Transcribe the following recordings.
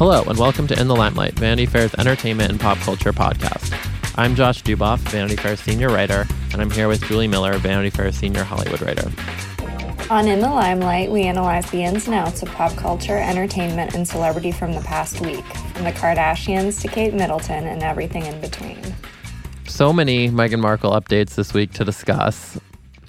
Hello, and welcome to In the Limelight, Vanity Fair's entertainment and pop culture podcast. I'm Josh Duboff, Vanity Fair senior writer, and I'm here with Julie Miller, Vanity Fair senior Hollywood writer. On In the Limelight, we analyze the ins and outs of pop culture, entertainment, and celebrity from the past week, from the Kardashians to Kate Middleton and everything in between. So many Meghan Markle updates this week to discuss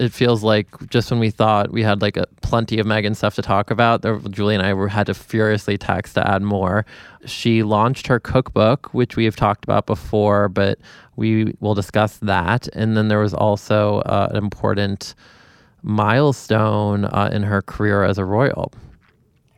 it feels like just when we thought we had like a, plenty of Meghan stuff to talk about, there, Julie and I were, had to furiously text to add more. She launched her cookbook, which we have talked about before, but we will discuss that. And then there was also uh, an important milestone uh, in her career as a royal.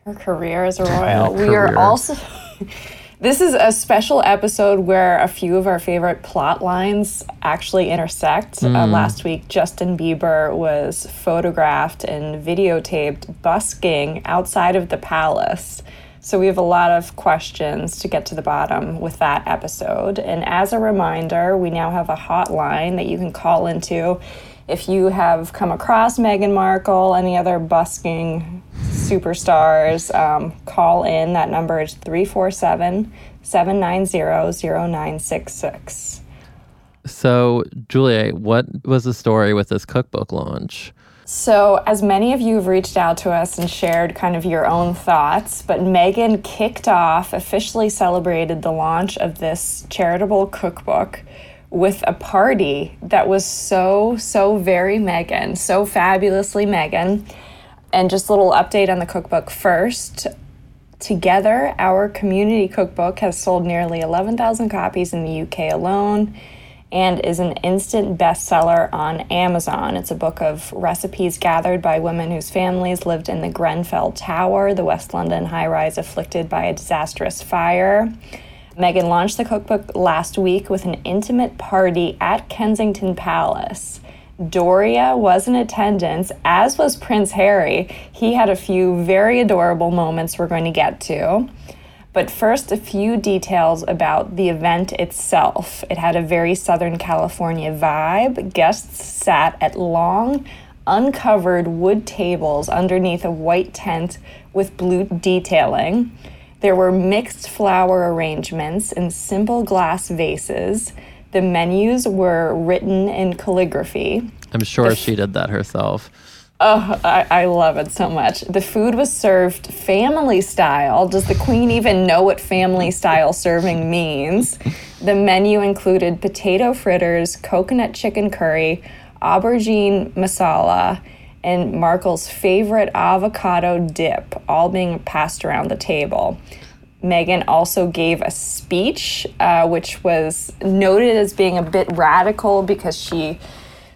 Her career as a royal. we are also. This is a special episode where a few of our favorite plot lines actually intersect. Mm. Uh, hmm. last week, Justin Bieber was photographed and videotaped busking outside of the palace. So we have a lot of questions to get to the bottom with that episode. And as a reminder, we now have a hotline that you can call into if you have come across Meghan Markle, any other busking superstars, um, call in. That number is 347 790 0966. So, Julia, what was the story with this cookbook launch? So, as many of you have reached out to us and shared kind of your own thoughts, but Meghan kicked off, officially celebrated the launch of this charitable cookbook with a party that was so, so very Meghan, so fabulously Meghan. And just a little update on the cookbook first. Together, our community cookbook has sold nearly 11,000 copies in the UK alone and is an instant bestseller on Amazon. It's a book of recipes gathered by women whose families lived in the Grenfell Tower, the West London high rise afflicted by a disastrous fire. Meghan launched the cookbook last week with an intimate party at Kensington Palace. Doria was in attendance, as was Prince Harry. He had a few very adorable moments we're going to get to. But first, a few details about the event itself. It had a very Southern California vibe. Guests sat at long, uncovered wood tables underneath a white tent with blue detailing. There were mixed flower arrangements in simple glass vases. The menus were written in calligraphy. I'm sure f- she did that herself. Oh, I, I, love it so much. The food was served family style. Does the queen even know what family style serving means? The menu included potato fritters, coconut chicken curry, aubergine masala, and Markle's favorite avocado dip, all being passed around the table. Meghan also gave a speech, uh, which was noted as being a bit radical because she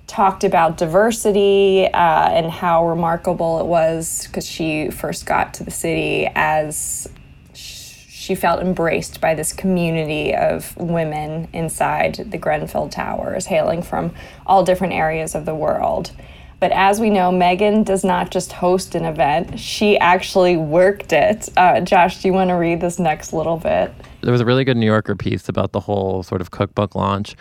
talked about diversity uh, and how remarkable it was because she first got to the city as she felt embraced by this community of women inside the Grenfell Towers, hailing from all different areas of the world. But as we know, Meghan does not just host an event, she actually worked it. Uh, Josh, do you want to read this next little bit? There was a really good New Yorker piece about the whole sort of cookbook launch.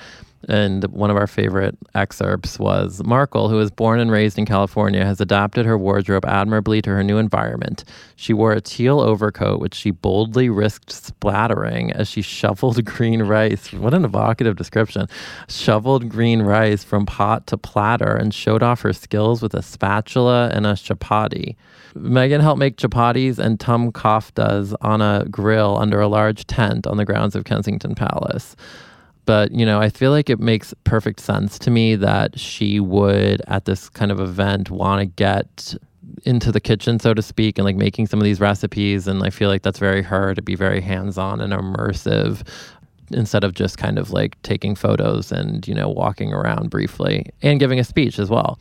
And one of our favorite excerpts was Markle, who was born and raised in California, has adapted her wardrobe admirably to her new environment. She wore a teal overcoat, which she boldly risked splattering as she shoveled green rice. What an evocative description! Shoveled green rice from pot to platter and showed off her skills with a spatula and a chapati. Meghan helped make chapatis and tom koftas on a grill under a large tent on the grounds of Kensington Palace but you know i feel like it makes perfect sense to me that she would at this kind of event want to get into the kitchen so to speak and like making some of these recipes and i feel like that's very her to be very hands-on and immersive instead of just kind of like taking photos and you know walking around briefly and giving a speech as well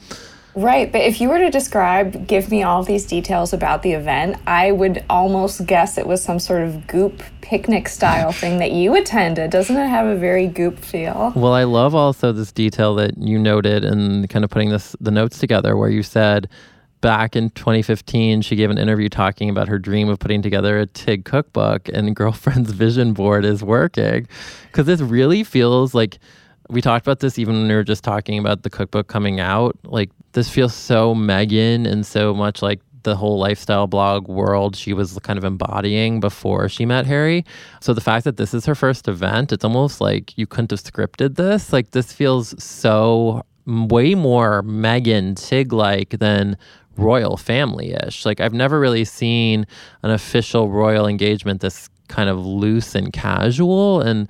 Right, but if you were to describe, give me all these details about the event, I would almost guess it was some sort of goop picnic style thing that you attended. Doesn't it have a very goop feel? Well, I love also this detail that you noted and kind of putting this the notes together where you said back in 2015 she gave an interview talking about her dream of putting together a TIG cookbook and girlfriend's vision board is working cuz this really feels like we talked about this even when we were just talking about the cookbook coming out. Like this feels so Meghan and so much like the whole lifestyle blog world she was kind of embodying before she met Harry. So the fact that this is her first event, it's almost like you couldn't have scripted this. Like this feels so way more Meghan Tig like than royal family ish. Like I've never really seen an official royal engagement this kind of loose and casual and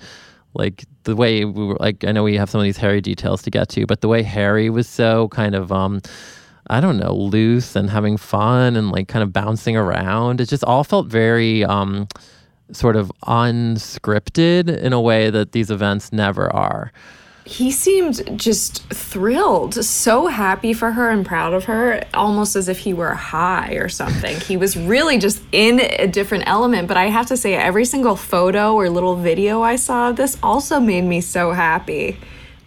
like the way we were like I know we have some of these Harry details to get to, but the way Harry was so kind of um I don't know, loose and having fun and like kind of bouncing around. It just all felt very um sort of unscripted in a way that these events never are he seemed just thrilled, so happy for her and proud of her, almost as if he were high or something. he was really just in a different element. But I have to say, every single photo or little video I saw of this also made me so happy.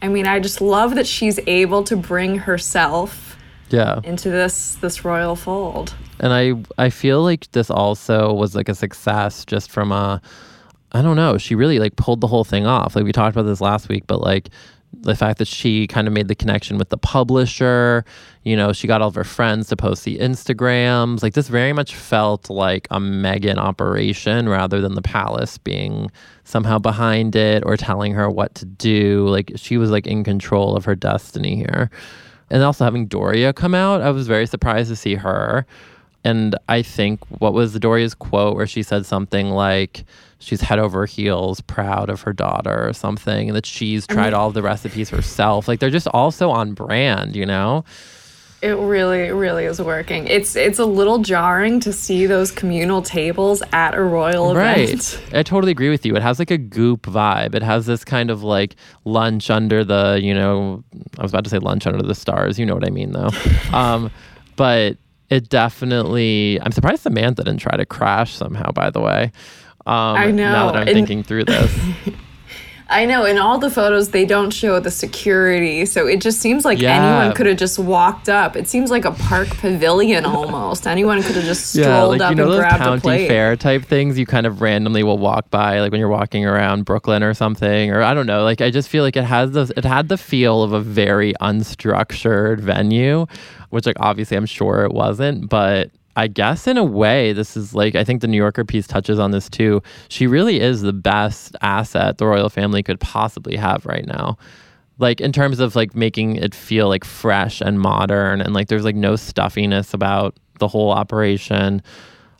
I mean, I just love that she's able to bring herself yeah. into this this royal fold. And I I feel like this also was like a success just from a I don't know. She really like pulled the whole thing off. Like we talked about this last week, but like the fact that she kind of made the connection with the publisher, you know, she got all of her friends to post the Instagrams. Like this very much felt like a Meghan operation rather than the palace being somehow behind it or telling her what to do. Like she was like in control of her destiny here. And also having Doria come out, I was very surprised to see her. And I think what was Doria's quote where she said something like, she's head over heels proud of her daughter or something and that she's tried all the recipes herself. Like they're just also on brand you know? It really really is working. It's it's a little jarring to see those communal tables at a royal right. event. I totally agree with you. It has like a goop vibe. It has this kind of like lunch under the you know i was about to say lunch under the stars you know what i mean though. Um but it definitely i'm surprised samantha didn't try to crash somehow by the way um, I know. Now that I'm and, thinking through this. I know. In all the photos, they don't show the security. So it just seems like yeah. anyone could have just walked up. It seems like a park pavilion almost. anyone could have just strolled yeah, like, up you know and those grabbed county a plate. fair type things you kind of randomly will walk by, like when you're walking around Brooklyn or something. Or I don't know. Like I just feel like it has this, it had the feel of a very unstructured venue, which like obviously I'm sure it wasn't, but I guess in a way, this is like, I think the New Yorker piece touches on this too. She really is the best asset the royal family could possibly have right now. Like, in terms of like making it feel like fresh and modern, and like there's like no stuffiness about the whole operation.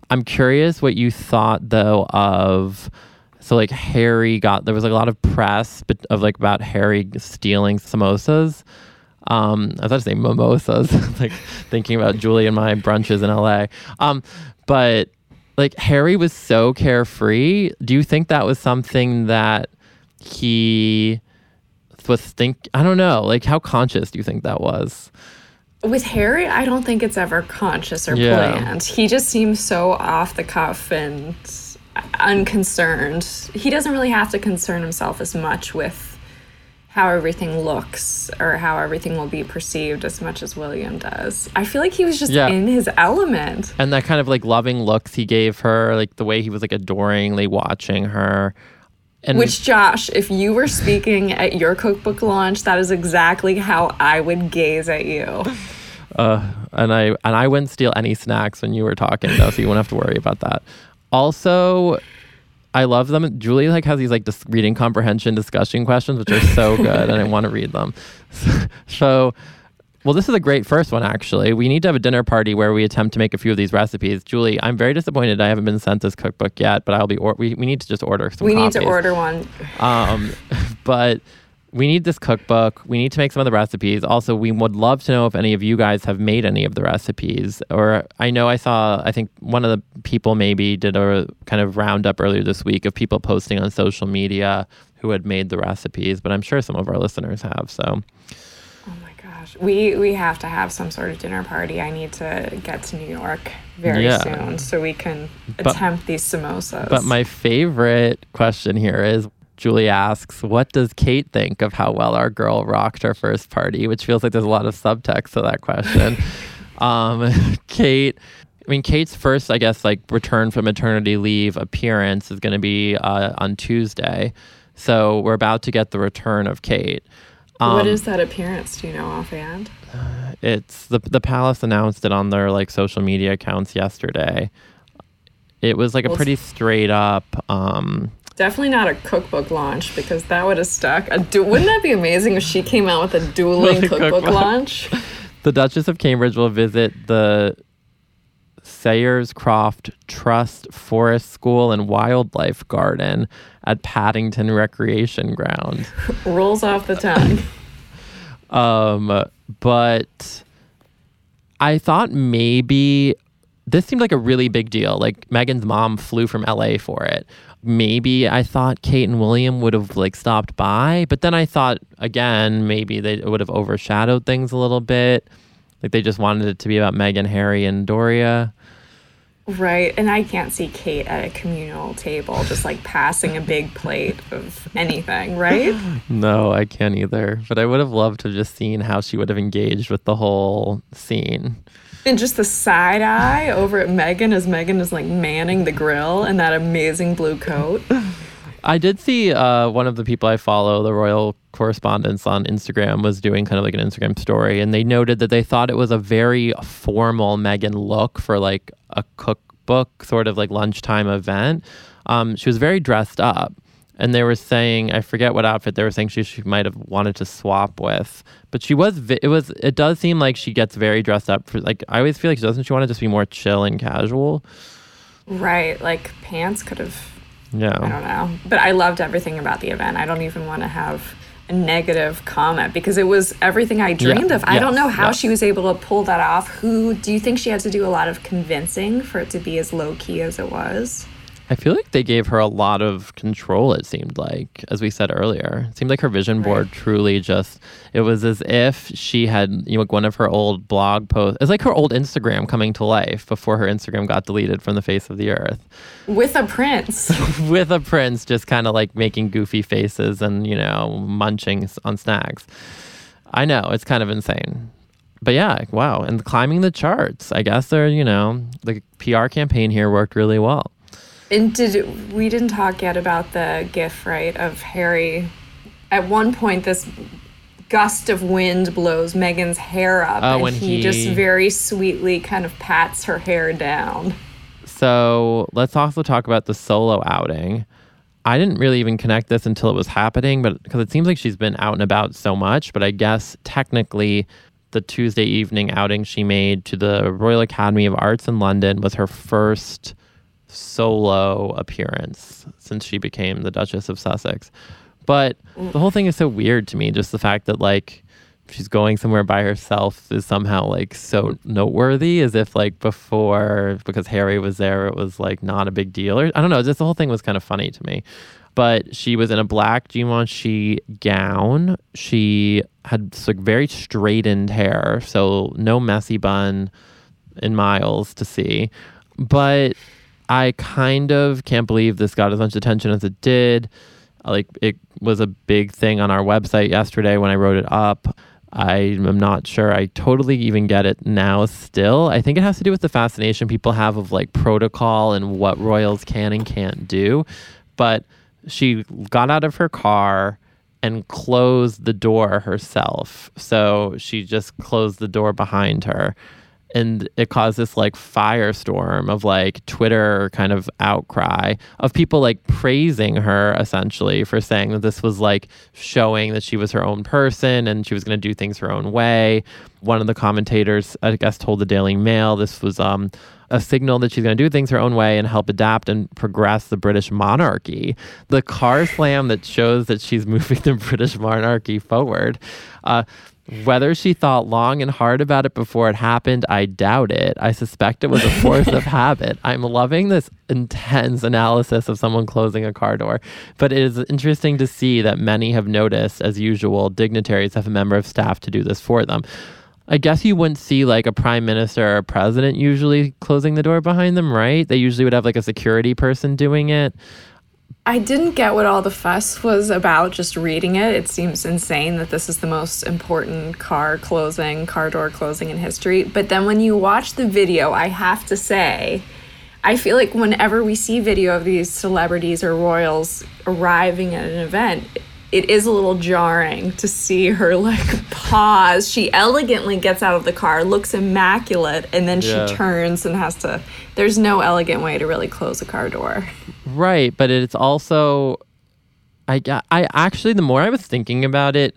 I'm curious what you thought though of. So like Harry got there was like a lot of press but of like about Harry stealing samosas um, I was about to say mimosas, like thinking about Julie and my brunches in LA. Um, but like Harry was so carefree. Do you think that was something that he was think? I don't know. Like, how conscious do you think that was? With Harry, I don't think it's ever conscious or yeah. planned. He just seems so off the cuff and unconcerned. He doesn't really have to concern himself as much with how everything looks or how everything will be perceived as much as William does. I feel like he was just yeah. in his element. And that kind of like loving looks he gave her, like the way he was like adoringly watching her. And Which Josh, if you were speaking at your cookbook launch, that is exactly how I would gaze at you. Uh, and I and I wouldn't steal any snacks when you were talking though, so you wouldn't have to worry about that. Also, I love them. Julie like has these like dis- reading comprehension discussion questions, which are so good, and I want to read them. so, well, this is a great first one actually. We need to have a dinner party where we attempt to make a few of these recipes. Julie, I'm very disappointed I haven't been sent this cookbook yet, but I'll be. Or- we we need to just order some. We copies. need to order one. Um, but we need this cookbook. We need to make some of the recipes. Also, we would love to know if any of you guys have made any of the recipes. Or I know I saw, I think one of the people maybe did a kind of roundup earlier this week of people posting on social media who had made the recipes, but I'm sure some of our listeners have. So. Oh my gosh, we we have to have some sort of dinner party. I need to get to New York very yeah. soon so we can but, attempt these samosas. But my favorite question here is Julie asks, What does Kate think of how well our girl rocked her first party? Which feels like there's a lot of subtext to that question. um, Kate, I mean, Kate's first, I guess, like return from maternity leave appearance is going to be uh, on Tuesday. So we're about to get the return of Kate. Um, what is that appearance? Do you know offhand? It's the the palace announced it on their like social media accounts yesterday. It was like a pretty straight up. Um, Definitely not a cookbook launch because that would have stuck. Du- wouldn't that be amazing if she came out with a dueling cookbook, launch? The Duchess of Cambridge will visit the Sayers Croft Trust Forest School and Wildlife Garden at Paddington Recreation Ground. Rolls off the tongue. um, but I thought maybe this seemed like a really big deal. Like Meghan's mom flew from LA for it. Maybe I thought Kate and William would have like stopped by, but then I thought again maybe they would have overshadowed things a little bit. Like they just wanted it to be about Meghan, Harry, and Doria. Right. And I can't see Kate at a communal table just like passing a big plate of anything, right? No, I can't either. But I would have loved to have just seen how she would have engaged with the whole scene. And just the side eye over at Meghan as Meghan is like manning the grill in that amazing blue coat. I did see uh, one of the people I follow, the royal correspondents on Instagram, was doing kind of like an Instagram story, and they noted that they thought it was a very formal Meghan look for like a cookbook sort of like lunchtime event. Um, she was very dressed up, and they were saying I forget what outfit they were saying she she might have wanted to swap with, but she was vi- it was it does seem like she gets very dressed up for like I always feel like doesn't she want to just be more chill and casual. Right, like pants could have yeah. I don't know. But I loved everything about the event. I don't even want to have a negative comment because it was everything I dreamed yeah. of. I yes. don't know how yes. she was able to pull that off. Who do you think she had to do a lot of convincing for it to be as low key as it was? I feel like they gave her a lot of control, it seemed like, as we said earlier. It seemed like her vision board right. truly just, it was as if she had, you know, like one of her old blog posts. It's like her old Instagram coming to life before her Instagram got deleted from the face of the earth. With a prince. With a prince, just kind of like making goofy faces and, you know, munching on snacks. I know, it's kind of insane but yeah, wow. And climbing the charts. I guess they're, you know, the PR campaign here worked really well. And did we didn't talk yet about the gif, right, of Harry? At one point, this gust of wind blows Meghan's hair up, oh, and he, he just very sweetly kind of pats her hair down. So let's also talk about the solo outing. I didn't really even connect this until it was happening, but because it seems like she's been out and about so much. But I guess technically, the Tuesday evening outing she made to the Royal Academy of Arts in London was her first solo appearance since she became the Duchess of Sussex. But the whole thing is so weird to me, just the fact that like she's going somewhere by herself is somehow like so noteworthy as if like before because Harry was there it was like not a big deal or I don't know, just the whole thing was kind of funny to me. But she was in a black Givenchy gown. She had like very straightened hair, so no messy bun in miles to see. But I kind of can't believe this got as much attention as it did. Uh, like it was a big thing on our website yesterday when I wrote it up. I am not sure I totally even get it now still. I think it has to do with the fascination people have of like protocol and what royals can and can't do. But she got out of her car and closed the door herself. So she just closed the door behind her and it caused this like firestorm of like Twitter kind of outcry of people like praising her essentially for saying that this was like showing that she was her own person and she was going to do things her own way. One of the commentators, I guess, told the Daily Mail this was um, a signal that she's going to do things her own way and help adapt and progress the British monarchy. The car slam that shows that she's moving the British monarchy forward. Uh, whether she thought long and hard about it before it happened, I doubt it. I suspect it was a force of habit. I'm loving this intense analysis of someone closing a car door. But it is interesting to see that many have noticed, as usual, dignitaries have a member of staff to do this for them. I guess you wouldn't see like a prime minister or a president usually closing the door behind them, right? They usually would have like a security person doing it. I didn't get what all the fuss was about just reading it. It seems insane that this is the most important car closing, car door closing in history. But then when you watch the video, I have to say, I feel like whenever we see video of these celebrities or royals arriving at an event, it is a little jarring to see her like pause. She elegantly gets out of the car, looks immaculate, and then she turns and has to. There's no elegant way to really close a car door. Right, but it's also, I I actually the more I was thinking about it,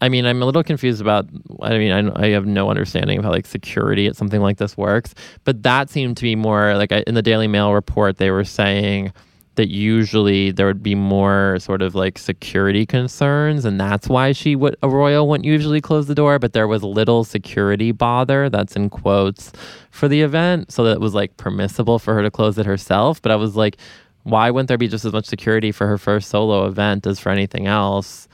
I mean I'm a little confused about. I mean I, I have no understanding of how like security at something like this works, but that seemed to be more like I, in the Daily Mail report they were saying that usually there would be more sort of like security concerns and that's why she would a royal wouldn't usually close the door but there was little security bother that's in quotes for the event so that it was like permissible for her to close it herself but i was like why wouldn't there be just as much security for her first solo event as for anything else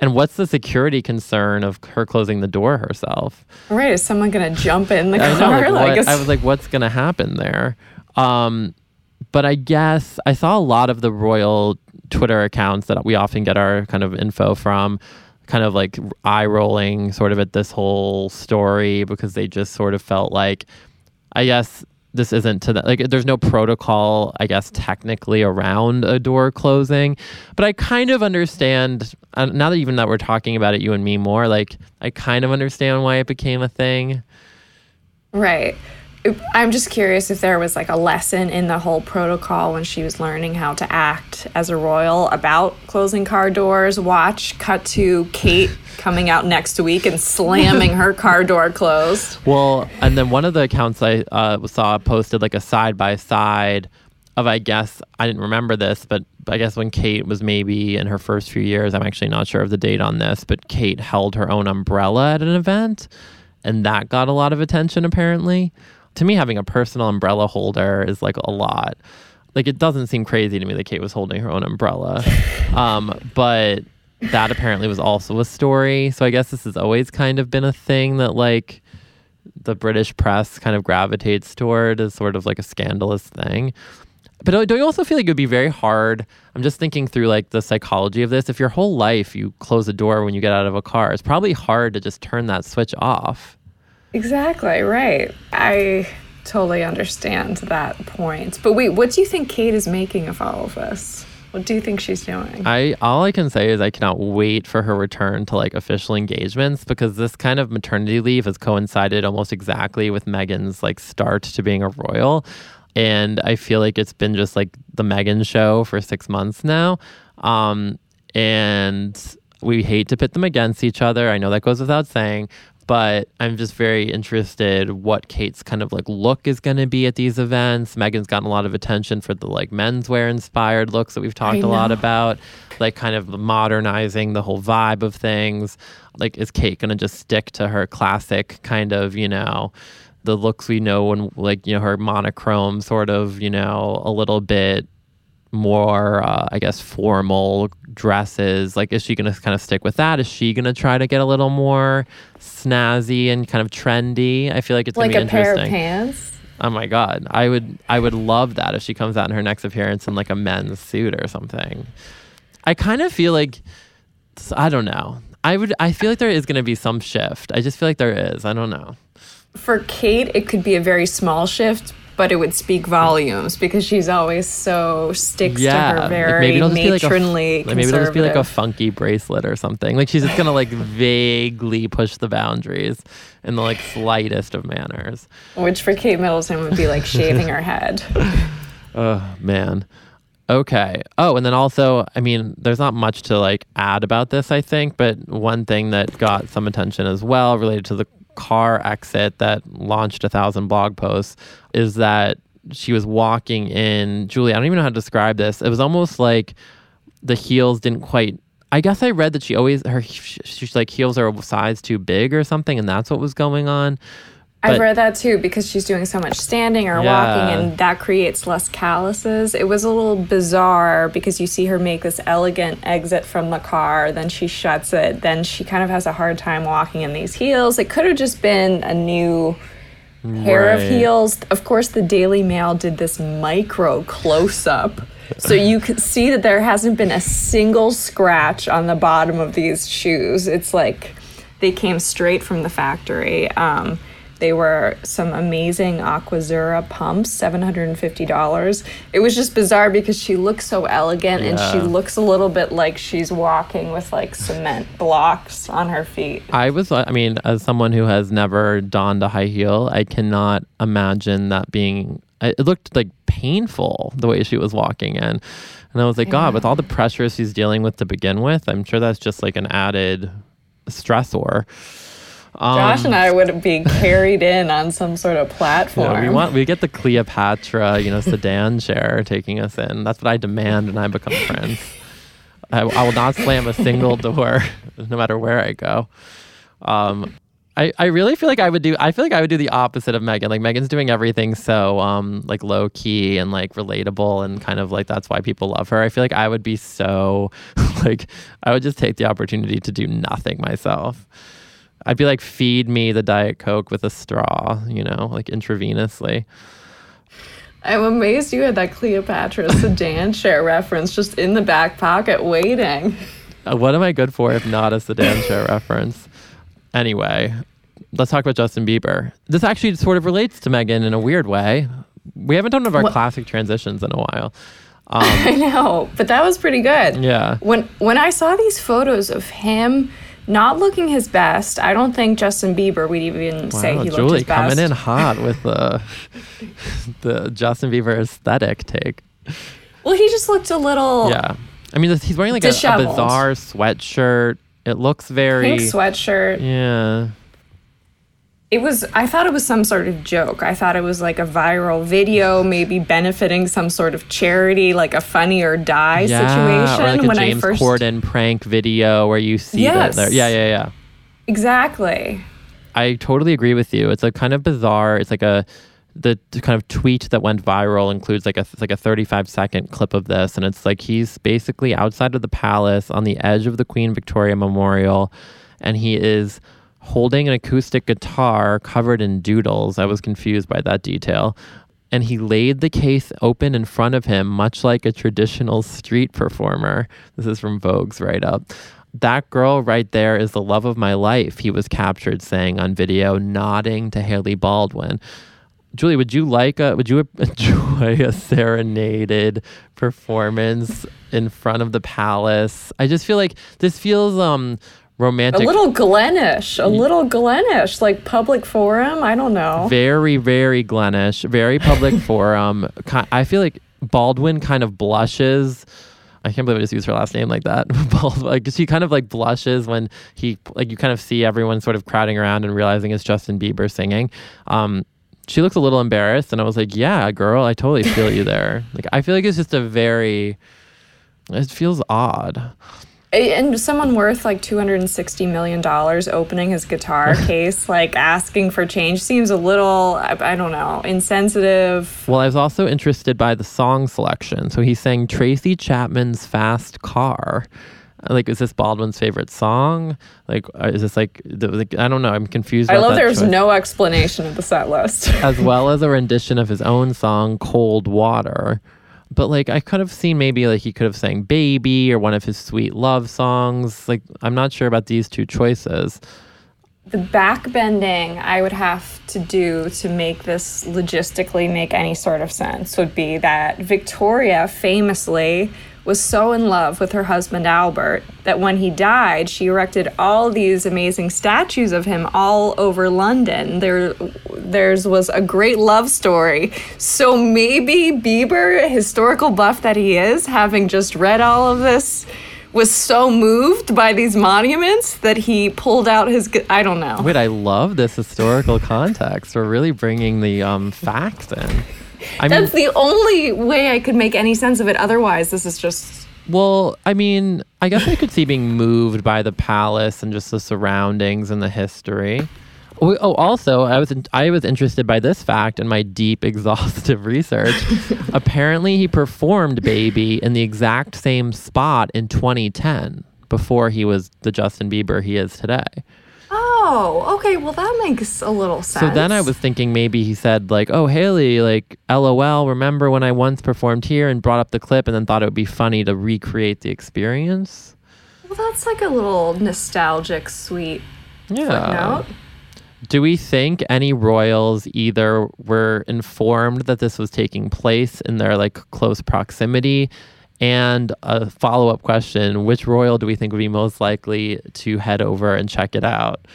and what's the security concern of her closing the door herself Right? Is someone gonna jump in the I car? know. Like, what, is- I was like, what's going to happen there? Um, but I guess I saw a lot of the royal Twitter accounts that we often get our kind of info from, kind of like eye rolling sort of at this whole story because they just sort of felt like, I guess this isn't to that like there's no protocol i guess technically around a door closing but i kind of understand uh, now that even that we're talking about it you and me more like i kind of understand why it became a thing Right. I'm just curious if there was like a lesson in the whole protocol when she was learning how to act as a royal about closing car doors. Watch cut to Kate coming out next week and slamming her car door closed. Well, and then one of the accounts I uh, saw posted like a side by side of, I guess, I didn't remember this, but I guess when Kate was maybe in her first few years, I'm actually not sure of the date on this, but Kate held her own umbrella at an event, and that got a lot of attention apparently. To me, having a personal umbrella holder is like a lot. Like, it doesn't seem crazy to me that Kate was holding her own umbrella. um, but that apparently was also a story. So I guess this has always kind of been a thing that, like, the British press kind of gravitates toward as sort of like a scandalous thing. But don't you also feel like it would be very hard? I'm just thinking through like the psychology of this. If your whole life you close a door when you get out of a car, it's probably hard to just turn that switch off. Exactly, right. I totally understand that point. But wait, what do you think Kate is making of all of this? What do you think she's doing? I all I can say is I cannot wait for her return to like official engagements because this kind of maternity leave has coincided almost exactly with Meghan's like start to being a royal. And I feel like it's been just like the Meghan show for six months now. Um, and we hate to pit them against each other. I know that goes without saying, but I'm just very interested what Kate's kind of like look is going to be at these events. Meghan's gotten a lot of attention for the like menswear inspired looks that we've talked a lot about, like kind of modernizing the whole vibe of things. Like, is Kate going to just stick to her classic kind of, you know, the looks we know and like, you know, her monochrome sort of, you know, a little bit more uh, i guess formal dresses? Like is she gonna kind of stick with that? Is she gonna try to get a little more snazzy and kind of trendy? I feel like it's like gonna a be pair of interesting. pants? oh my god. I would i would love that if she comes out in her next appearance in like a men's suit or something. I kind of feel like i don't know. I would i feel like there is gonna be some shift. I just feel like there is. I don't know. For Kate, it could be a very small shift, but it would speak volumes because she's always so sticks to her very it'll just be like a f- matronly. like maybe it'll just be like a funky bracelet or something. Like she's just gonna like vaguely push the boundaries in the like slightest of manners. which for Kate Middleton would be like shaving her head. Oh man. Okay. Oh, and then also, I mean, there's not much to like add about this, I think, but one thing that got some attention as well related to the car exit that launched a thousand blog posts is that she was walking in Julie, I don't even know how to describe this. It was almost like the heels didn't quite I guess I read that she always her she's like heels are a size too big or something and that's what was going on. I've read that too because she's doing so much standing or Yeah. walking, and that creates less calluses. It was a little bizarre because you see her make this elegant exit from the car, then she shuts it, then she kind of has a hard time walking in these heels. It could have just been a new pair of heels. Of course, the Daily Mail did this micro close up. So you can see that there hasn't been a single scratch on the bottom of these shoes. It's like they came straight from the factory. Um, They were some amazing Aquazzura pumps, $750. It was just bizarre because she looks so elegant and she looks a little bit like she's walking with like cement blocks on her feet. I was, uh, I mean, as someone who has never donned a high heel, I cannot imagine that being, it it looked like painful the way she was walking in. And I was like, God, with all the pressure she's dealing with to begin with, I'm sure that's just like an added stressor. Um, Josh and I would be carried in on some sort of platform. we want we get the Cleopatra, you know, sedan chair taking us in. That's what I demand, and I become friends. I, I will not slam a single door, no matter where I go. Um, I, I really feel like I would do. I feel like I would do the opposite of Meghan. Like Meghan's doing everything so um like low key and like relatable and kind of like that's why people love her. I feel like I would be so like I would just take the opportunity to do nothing myself. I'd be like, feed me the Diet Coke with a straw, you know, like intravenously. I'm amazed you had that Cleopatra sedan chair reference just in the back pocket waiting. Uh, what am I good for if not a sedan chair reference? Anyway, let's talk about Justin Bieber. This actually sort of relates to Meghan in a weird way. We haven't done one of our What- classic transitions in a while. Um, I know, but that was pretty good. yeah. When when I saw these photos of him not looking his best, I don't think Justin Bieber would even say Wow, he looked his best. coming in hot with the the Justin Bieber aesthetic take. Well, he just looked a little Yeah. I mean, he's wearing like a, a bizarre sweatshirt. It looks very. pink sweatshirt. Yeah. It was I thought it was some sort of joke. I thought it was like a viral video, maybe benefiting some sort of charity, like a funny or die Yeah, situation. or like a when James I first Corden prank video where you see Yes. that there. Yeah, yeah, yeah. Exactly. I totally agree with you. It's a kind of bizarre. It's like a the kind of tweet that went viral includes like a like a 35 second clip of this, and it's like he's basically outside of the palace on the edge of the Queen Victoria Memorial, and he is holding an acoustic guitar covered in doodles. I was confused by that detail. And he laid the case open in front of him, much like a traditional street performer. This is from Vogue's write up that girl right there is the love of my life, he was captured saying on video, nodding to Hailey Baldwin. Julie, would you like a would you enjoy a serenaded performance in front of the palace? I just feel like this feels um A little Glenish, a little Glenish, like public forum. I don't know. very very glenish very public forum. I feel like baldwin kind of blushes. I can't believe i just used her last name like that. Like she kind of like blushes when he like you kind of see everyone sort of crowding around and realizing it's justin bieber singing. Um she looks a little embarrassed and i was like yeah girl i totally feel you there. Like i feel like it's just a very it feels odd And someone worth like $260 million opening his guitar case, like asking for change, seems a little, I, I don't know, insensitive. Well, I was also interested by the song selection. So he sang Tracy Chapman's Fast Car. Like, is this Baldwin's favorite song? Like, uh, is this like, the, like I don't know. I'm confused. I love there's choice. no explanation of the set list. as well as a rendition of his own song "Cold Water." But like, I could have seen maybe like he could have sang "Baby" or one of his sweet love songs. Like, I'm not sure about these two choices. the back bending I would have to do to make this logistically make any sort of sense would be that Victoria famously was so in love with her husband Albert that when he died, she erected all these amazing statues of him all over London. There theirs was a great love story. So maybe Bieber, historical buff that he is, having just read all of this was so moved by these monuments that he pulled out his I don't know. Wait, I love this historical context. We're really bringing the um, facts in. I mean, That's the only way I could make any sense of it. Otherwise, this is just Well, I mean, I guess I could see being moved by the palace and just the surroundings and the history. Oh, oh, also, I was in, I was interested by this fact in my deep, exhaustive research. Apparently, he performed "Baby" in the exact same spot in 2010, before he was the Justin Bieber he is today. Oh, okay. Well, that makes a little sense. So then I was thinking maybe he said like, "Oh Hailey, like LOL, remember when I once performed here?" and brought up the clip and then thought it would be funny to recreate the experience. Well, that's like a little nostalgic, sweet Yeah. footnote. Do we think any royals either were informed that this was taking place in their like close proximity? And a follow up question which royal do we think would be most likely to head over and check it out?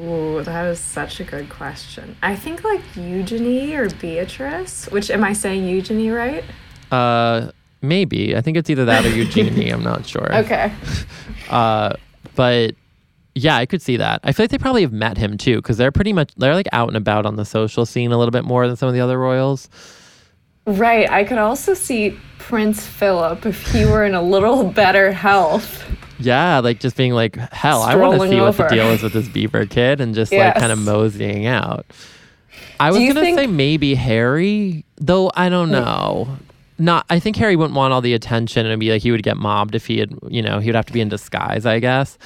Ooh, that is such a good question. I think like Eugenie or Beatrice, which am I saying Eugenie right? Uh, maybe. I think it's either that or Eugenie. I'm not sure. Okay. Uh, but yeah, I could see that. I feel like they probably have met him too, because they're pretty much they're like out and about on the social scene a little bit more than some of the other royals. Right. I could also see Prince Philip if he were in a little better health. Yeah, like just being like, hell, I want to see what the deal is with this Bieber kid, and just like kind of moseying out. I was gonna think- say maybe Harry, though I don't mm. know. Not, I think Harry wouldn't want all the attention, and it'd be like he would get mobbed if he had, you know, he would have to be in disguise, I guess.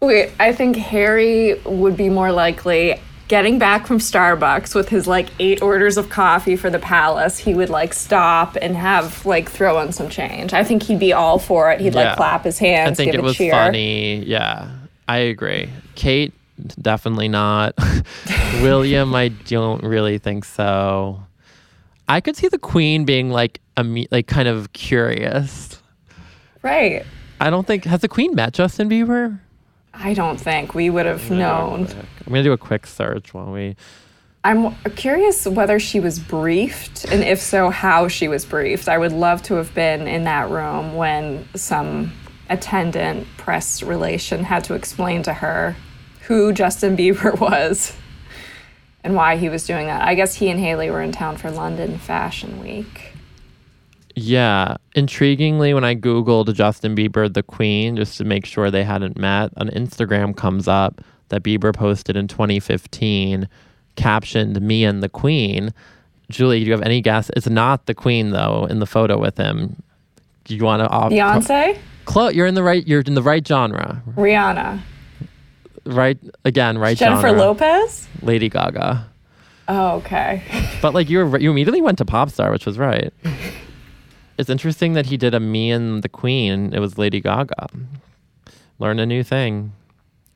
Wait, I think Harry would be more likely getting back from Starbucks with his like eight orders of coffee for the palace. He would like stop and have like throw in some change. I think he'd be all for it. He'd Yeah. like clap his hands, I think give it a was cheer. funny. Yeah, I agree. Kate, definitely not. William, I don't really think so. I could see the Queen being like, imme- like kind of curious. Right. I don't think has the Queen met Justin Bieber. I don't think we would have known. I'm gonna do a quick search while we. I'm curious whether she was briefed, and if so, how she was briefed. I would love to have been in that room when some attendant press relation had to explain to her who Justin Bieber was and why he was doing that. I guess he and Hailey were in town for London Fashion Week. Yeah, intriguingly, when I googled Justin Bieber, the Queen, just to make sure they hadn't met, an Instagram comes up that Bieber posted in 2015, captioned "Me and the Queen." Julie, do you have any guess? It's not the Queen though in the photo with him. Do you want to? Off- Beyonce? Clo- you're in the right. You're in the right genre. Rihanna? Right again. Right Jennifer genre. Lopez? Lady Gaga. Oh, okay. But like you were, you immediately went to pop star, which was right. It's interesting that he did a "Me and the Queen." It was Lady Gaga. Learn a new thing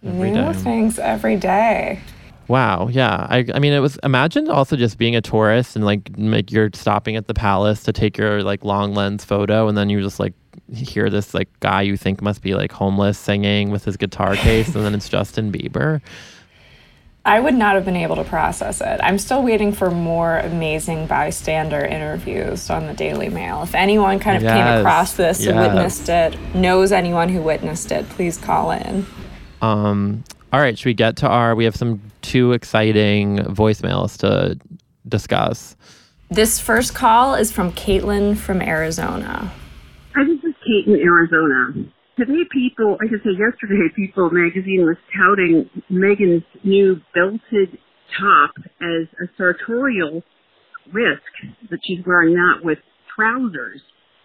every New day. things every day. Wow. Yeah. I. I mean, it was. Imagine also just being a tourist and like make you're stopping at the palace to take your like long lens photo, and then you just like hear this like guy you think must be like homeless singing with his guitar case, and then it's Justin Bieber. I would not have been able to process it. I'm still waiting for more amazing bystander interviews on the Daily Mail. If anyone kind of came across this and yes. witnessed it, knows anyone who witnessed it, please call in. Um, all right, should we get to our? We have some two exciting voicemails to discuss. This first call is from Caitlin from Arizona. Hi, this is Kate in Arizona. Today, people, I should say yesterday, People magazine was touting Meghan's new belted top as a sartorial risk that she's wearing that with trousers.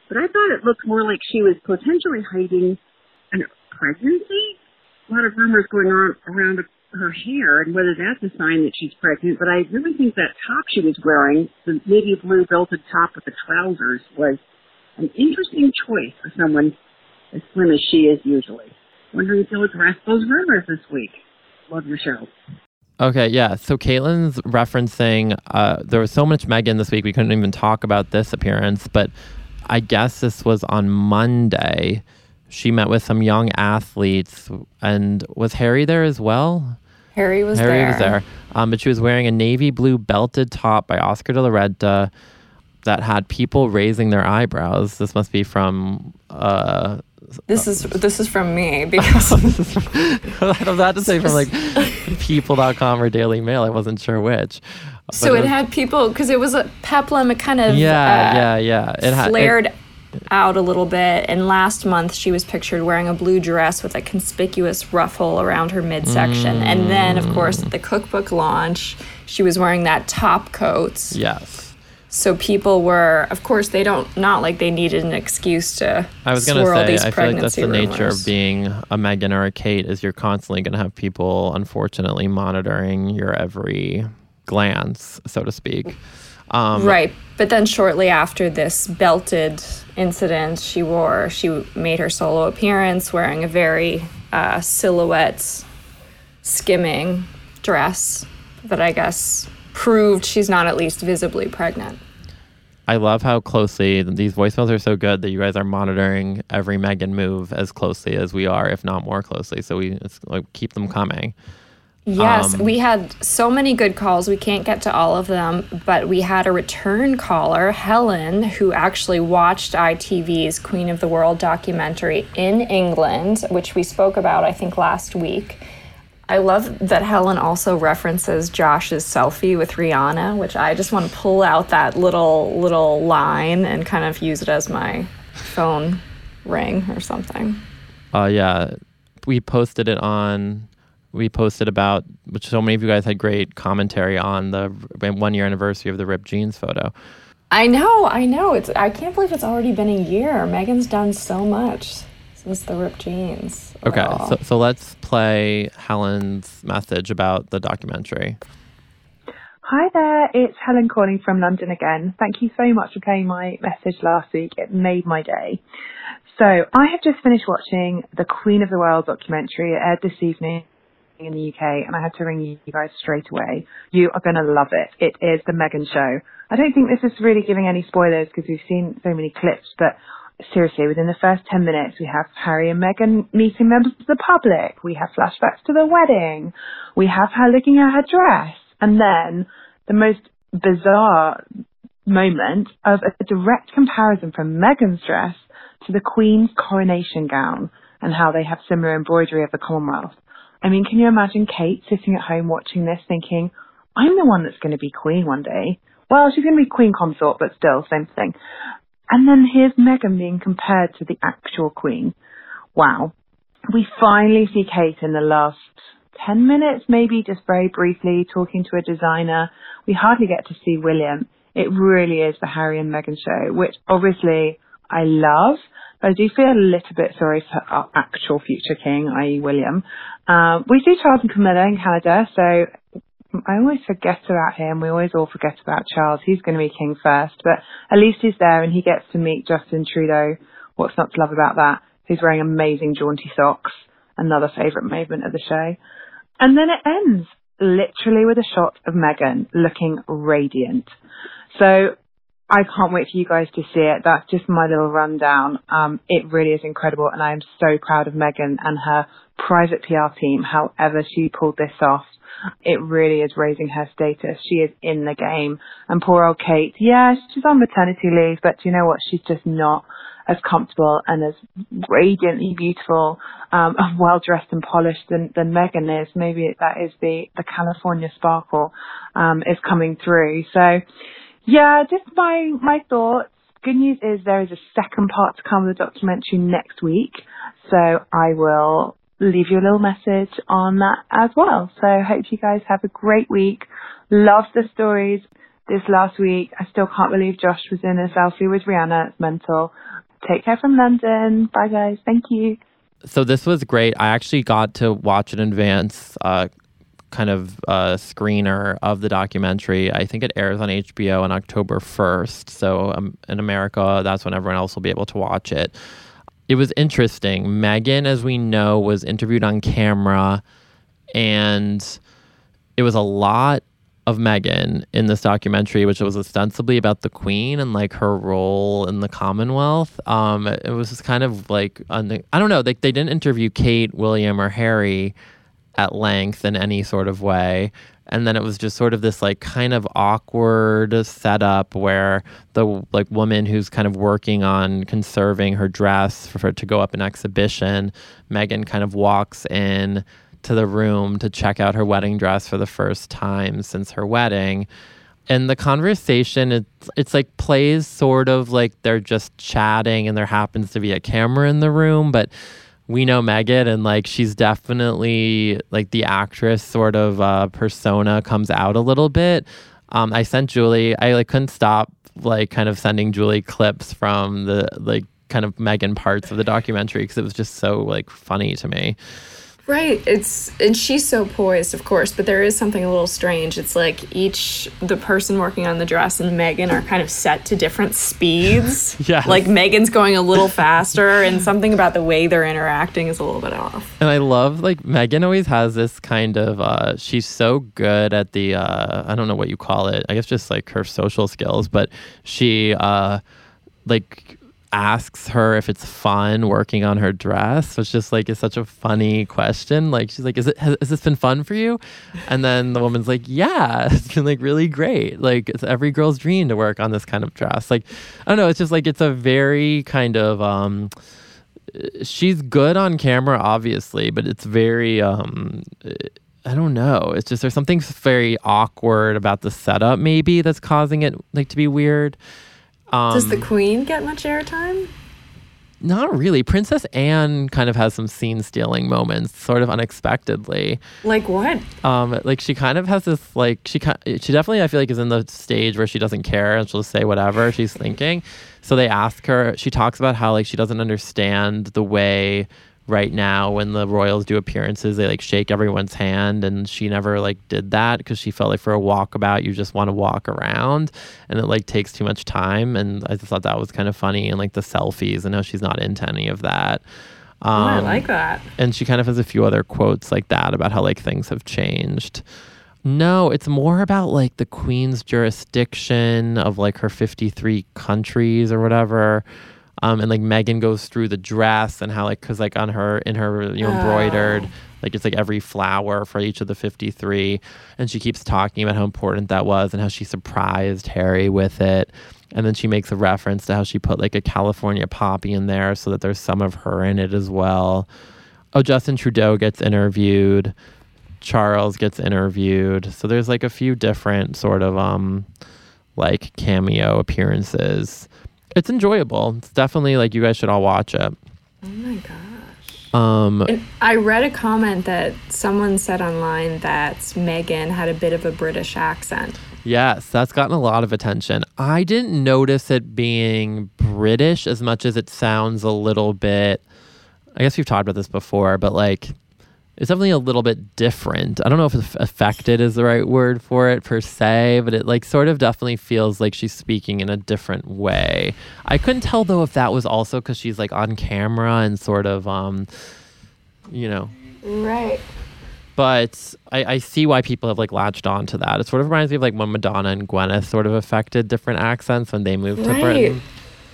But I thought it looked more like she was potentially hiding a pregnancy. A lot of rumors going on around her hair and whether that's a sign that she's pregnant. But I really think that top she was wearing, the navy blue belted top with the trousers, was an interesting choice for someone as slim as she is usually. Wondering if you'll address those rumors this week. Love your show. Okay, yeah. So Caitlin's referencing uh, there was so much Meghan this week we couldn't even talk about this appearance, but I guess this was on Monday. She met with some young athletes, and was Harry there as well? Harry was Harry there. was there, um, but she was wearing a navy blue belted top by Oscar de la Renta that had people raising their eyebrows. This must be from. Uh, This is this is from me because I was about to say from like people.com or Daily Mail. I wasn't sure which. so But it had people because it was a peplum. It kind of Yeah, uh, yeah, yeah. It it- flared out a little bit. And last month, she was pictured wearing a blue dress with a conspicuous ruffle around her midsection. And then, of course, at the cookbook launch, she was wearing that top coat. yes. So people were, of course, they don't not like they needed an excuse to I was gonna say, I feel like that's the nature of being a Meghan or a Kate is you're constantly gonna have people, unfortunately, monitoring your every glance, so to speak. Um, Right. But then shortly after this belted incident, she wore, she made her solo appearance wearing a very uh, silhouette skimming dress that I guess proved she's not at least visibly pregnant. I love how closely these voicemails are so good that you guys are monitoring every Meghan move as closely as we are, if not more closely. So we like, keep them coming. Yes, um, we had so many good calls. We can't get to all of them, but we had a return caller, Helen, who actually watched ITV's Queen of the World documentary in England, which we spoke about, I think, last week. I love that Helen also references Josh's selfie with Rihanna, which I just want to pull out that little little line and kind of use it as my phone ring or something. Uh yeah. We posted it on we posted about which so many of you guys had great commentary on the one year anniversary of the ripped jeans photo. I know, I know. It's I can't believe it's already been a year. Meghan's done so much since the ripped jeans. Okay, so, so let's play Helen's message about the documentary. Hi there, it's Helen calling from London again. Thank you so much for playing my message last week. It made my day. So, I have just finished watching the Queen of the World documentary. It aired this evening in the UK, and I had to ring you guys straight away. You are going to love it. It is the Meghan Show. I don't think this is really giving any spoilers because we've seen so many clips, but seriously, within the first 10 minutes, we have Harry and Meghan meeting members of the public. We have flashbacks to the wedding. We have her looking at her dress. And then the most bizarre moment of a direct comparison from Meghan's dress to the Queen's coronation gown and how they have similar embroidery of the Commonwealth. I mean, can you imagine Kate sitting at home watching this thinking, I'm the one that's going to be Queen one day? Well, she's going to be Queen consort, but still, same thing. And then here's Meghan being compared to the actual Queen. Wow. We finally see Kate in the last 10 minutes, maybe just very briefly, talking to a designer. We hardly get to see William. It really is the Harry and Meghan show, which obviously I love, but I do feel a little bit sorry for our actual future king, i.e. William. Um, we see Charles and Camilla in Canada, so I always forget about him. We always all forget about Charles. He's going to be king first, but at least he's there and he gets to meet Justin Trudeau. What's not to love about that? He's wearing amazing jaunty socks. Another favourite moment of the show. And then it ends literally with a shot of Meghan looking radiant. So I can't wait for you guys to see it. That's just my little rundown. Um, it really is incredible, and I am so proud of Meghan and her private PR team. However, she pulled this off it really is raising her status. She is in the game. And poor old Kate, yeah, she's on maternity leave, but you know what? She's just not as comfortable and as radiantly beautiful, um, and well dressed and polished than, than Meghan is. Maybe that is the, the California sparkle, um, is coming through. So, yeah, just my, my thoughts. Good news is there is a second part to come of the documentary next week. So I will leave you a little message on that as well. So hope you guys have a great week. Love the stories this last week. I still can't believe Josh was in a selfie with Rihanna. It's mental. Take care from London. Bye guys. Thank you. So this was great. I actually got to watch it in advance. Uh, kind of uh, screener of the documentary. I think it airs on HBO on October 1st. So um, in America, that's when everyone else will be able to watch it it was interesting. Meghan, as we know, was interviewed on camera, and it was a lot of Meghan in this documentary, which was ostensibly about the Queen and like her role in the Commonwealth. Um, it was just kind of like I don't know, like they didn't interview Kate, William, or Harry at length in any sort of way. And then it was just sort of this like kind of awkward setup where the like woman who's kind of working on conserving her dress for, for to go up in exhibition Meghan kind of walks in to the room to check out her wedding dress for the first time since her wedding. And the conversation it's it's like plays sort of like they're just chatting and there happens to be a camera in the room but we know Meghan and like she's definitely like the actress sort of uh, persona comes out a little bit. Um, I sent Julie. I like couldn't stop like kind of sending Julie clips from the like kind of Meghan parts of the documentary because it was just so like funny to me. Right. It's and she's so poised, of course, but there is something a little strange. It's like each the person working on the dress and Meghan are kind of set to different speeds. Yes. Like Meghan's going a little faster and something about the way they're interacting is a little bit off. And I love like Meghan always has this kind of uh she's so good at the uh I don't know what you call it. I guess just like her social skills, but she uh like asks her if it's fun working on her dress, which just like is such a funny question. Like she's like, "Is it has, has this been fun for you?" And then the woman's like, "Yeah, it's been like really great. Like it's every girl's dream to work on this kind of dress." Like I don't know, it's just like it's a very kind of um she's good on camera obviously, but it's very um I don't know. It's just there's something very awkward about the setup maybe that's causing it like to be weird. Um, Does the queen get much airtime? Not really. Princess Anne kind of has some scene stealing moments, sort of unexpectedly. Like what? Um, like she kind of has this like she ki- she definitely I feel like is in the stage where she doesn't care and she'll just say whatever she's thinking. So they ask her. She talks about how like she doesn't understand the way right now when the royals do appearances they like shake everyone's hand and she never like did that because she felt like for a walkabout you just want to walk around and it like takes too much time and i just thought that was kind of funny and like the selfies and how she's not into any of that. Oh, I Um, like that. and she kind of has a few other quotes like that about how like things have changed. No it's more about like the queen's jurisdiction of like her 53 countries or whatever um, and like meghan goes through the dress and how like because like on her in her you know embroidered Oh. like it's like every flower for each of the 53 and she keeps talking about how important that was and how she surprised harry with it. And then she makes a reference to how she put like a california poppy in there so that there's some of her in it as well. Oh justin trudeau gets interviewed. Charles gets interviewed. So there's like a few different sort of um like cameo appearances it's enjoyable it's definitely like you guys should all watch it Oh my gosh. um And I read a comment that someone said online that Meghan had a bit of a British accent. Yes, that's gotten a lot of attention. I didn't notice it being British as much as it sounds a little bit. I guess we've talked about this before, but like it's definitely a little bit different. I don't know if affected is the right word for it per se, but it like sort of definitely feels like she's speaking in a different way. I couldn't tell though if that was also because she's like on camera and sort of, um, you know, Right. but I, I see why people have like latched on to that. It sort of reminds me of like when Madonna and Gwyneth sort of affected different accents when they moved to Britain.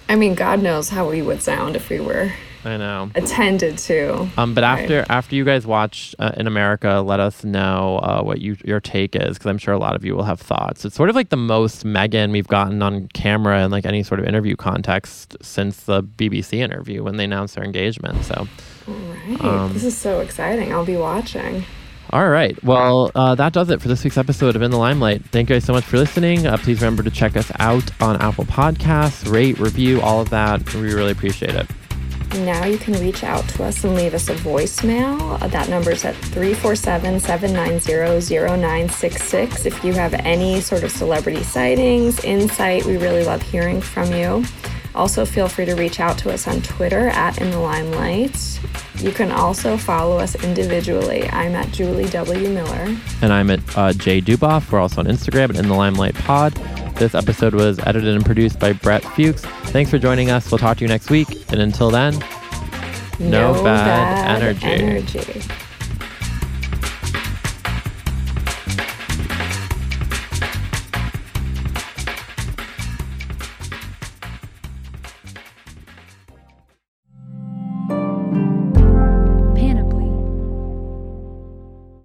I mean, God knows how we would sound if we were I know. attended to. Um, but Right. after after you guys watch uh, in America, let us know uh, what you your take is because I'm sure a lot of you will have thoughts. It's sort of like the most Meghan we've gotten on camera in like any sort of interview context since the BBC interview when they announced their engagement. So. Right. Um, this is so exciting. I'll be watching. All right. Well, uh, that does it for this week's episode of In the Limelight. Thank you guys so much for listening. Uh, please remember to check us out on Apple Podcasts, rate, review, all of that. We really appreciate it. Now you can reach out to us and leave us a voicemail. That number is at 347 790 0966. If you have any sort of celebrity sightings, insight, we really love hearing from you. Also, feel free to reach out to us on Twitter at In the Limelight. You can also follow us individually. I'm at Julie W. Miller. And I'm at uh, Jay Duboff. We're also on Instagram at In the Limelight Pod. This episode was edited and produced by Brett Fuchs. Thanks for joining us. We'll talk to you next week. And until then, No bad energy. energy.